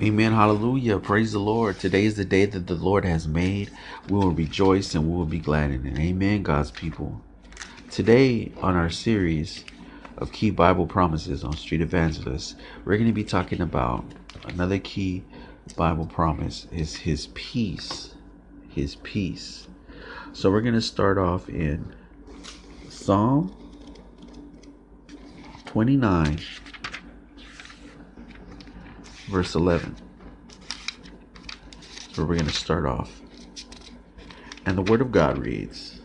Amen. Hallelujah. Praise the Lord. Today is the day that the Lord has made. We will rejoice and we will be glad in it. Amen, God's people. Today, on our series of key Bible promises on Street Evangelists, we're going to be talking about another key Bible promise is His peace. His peace. So we're going to start off in Psalm 29 verse 11. Where we're going to start off. And the Word of God reads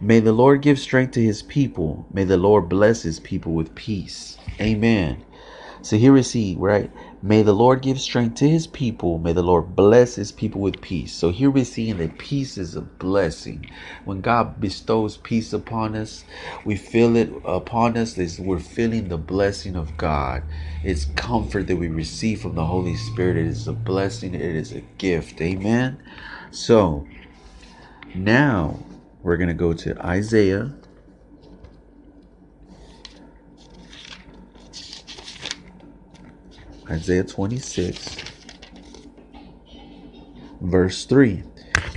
May the Lord give strength to his people. May the Lord bless his people with peace. Amen. So here we see, right? May the Lord give strength to his people. May the Lord bless his people with peace. So here we're seeing that peace is a blessing. When God bestows peace upon us, we feel it upon us. We're feeling the blessing of God. It's comfort that we receive from the Holy Spirit. It is a blessing. It is a gift. Amen. So now we're going to go to Isaiah Isaiah 26, verse 3.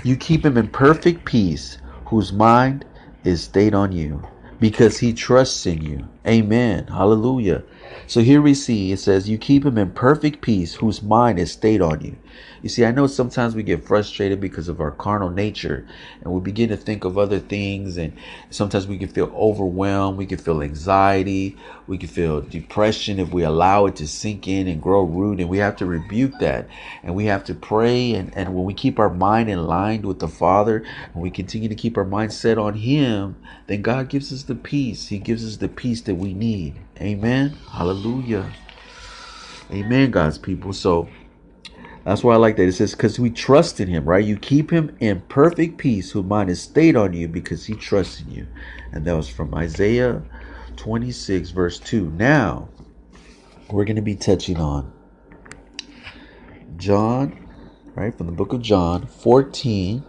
You keep him in perfect peace, whose mind is stayed on you, because he trusts in you. Amen. Hallelujah. So here we see it says, You keep him in perfect peace, whose mind is stayed on you. You see, I know sometimes we get frustrated because of our carnal nature and we begin to think of other things. And sometimes we can feel overwhelmed. We can feel anxiety. We can feel depression if we allow it to sink in and grow root. And we have to rebuke that. And we have to pray. And, and when we keep our mind in line with the Father and we continue to keep our mind set on Him, then God gives us the peace. He gives us the peace that we need. Amen. Hallelujah. Amen, God's people. So, that's why I like that. It says, because we trust in him, right? You keep him in perfect peace, whose mind is stayed on you because he trusts in you. And that was from Isaiah 26, verse 2. Now, we're going to be touching on John, right? From the book of John 14,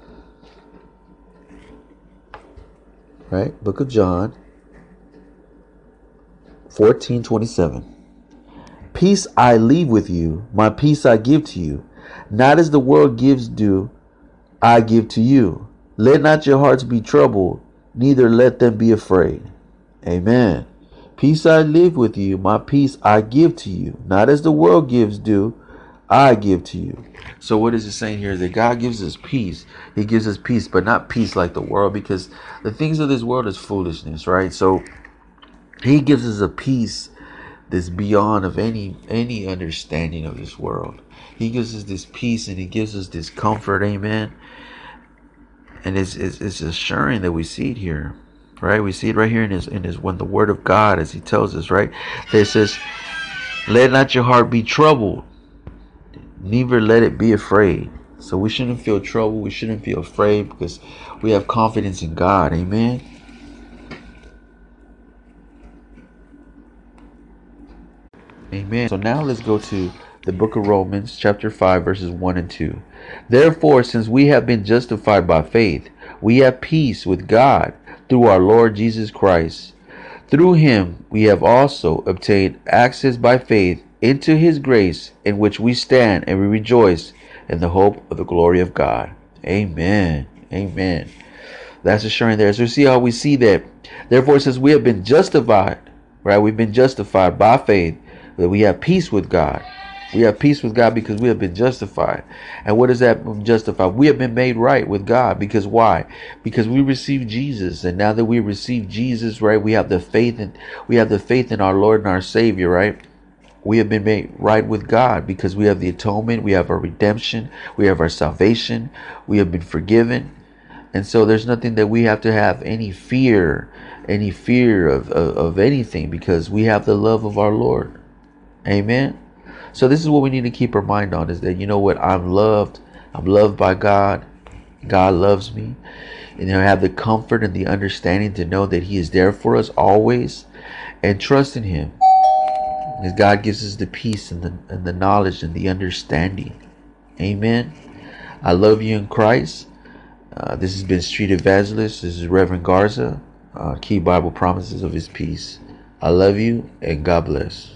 right? Book of John 14, 27. Peace I leave with you, my peace I give to you. Not as the world gives do, I give to you. Let not your hearts be troubled, neither let them be afraid. Amen. Peace I leave with you, my peace I give to you. Not as the world gives do, I give to you. So what is it saying here? That God gives us peace. He gives us peace, but not peace like the world, because the things of this world is foolishness, right? So he gives us a peace that's beyond of any any understanding of this world. He gives us this peace and he gives us this comfort, amen. And it's it's, it's assuring that we see it here, right? We see it right here in his in his when the word of God, as he tells us, right? That says, "Let not your heart be troubled, neither let it be afraid." So we shouldn't feel trouble. We shouldn't feel afraid because we have confidence in God, amen. Amen. So now let's go to the book of Romans, chapter 5, verses 1 and 2. Therefore, since we have been justified by faith, we have peace with God through our Lord Jesus Christ. Through him we have also obtained access by faith into his grace, in which we stand and we rejoice in the hope of the glory of God. Amen. Amen. That's assuring there. So see how we see that. Therefore, since we have been justified, right? We've been justified by faith that we have peace with God. We have peace with God because we have been justified. And what does that justify? We have been made right with God because why? Because we received Jesus. And now that we receive Jesus, right, we have the faith and we have the faith in our Lord and our Savior, right? We have been made right with God because we have the atonement, we have our redemption, we have our salvation, we have been forgiven. And so there's nothing that we have to have any fear, any fear of, of, of anything because we have the love of our Lord. Amen. So this is what we need to keep our mind on is that you know what I'm loved. I'm loved by God. God loves me. And know, have the comfort and the understanding to know that He is there for us always and trust in Him. Because God gives us the peace and the, and the knowledge and the understanding. Amen. I love you in Christ. Uh, this has been Street Evangelist. This is Reverend Garza. Uh, key Bible promises of His peace. I love you and God bless.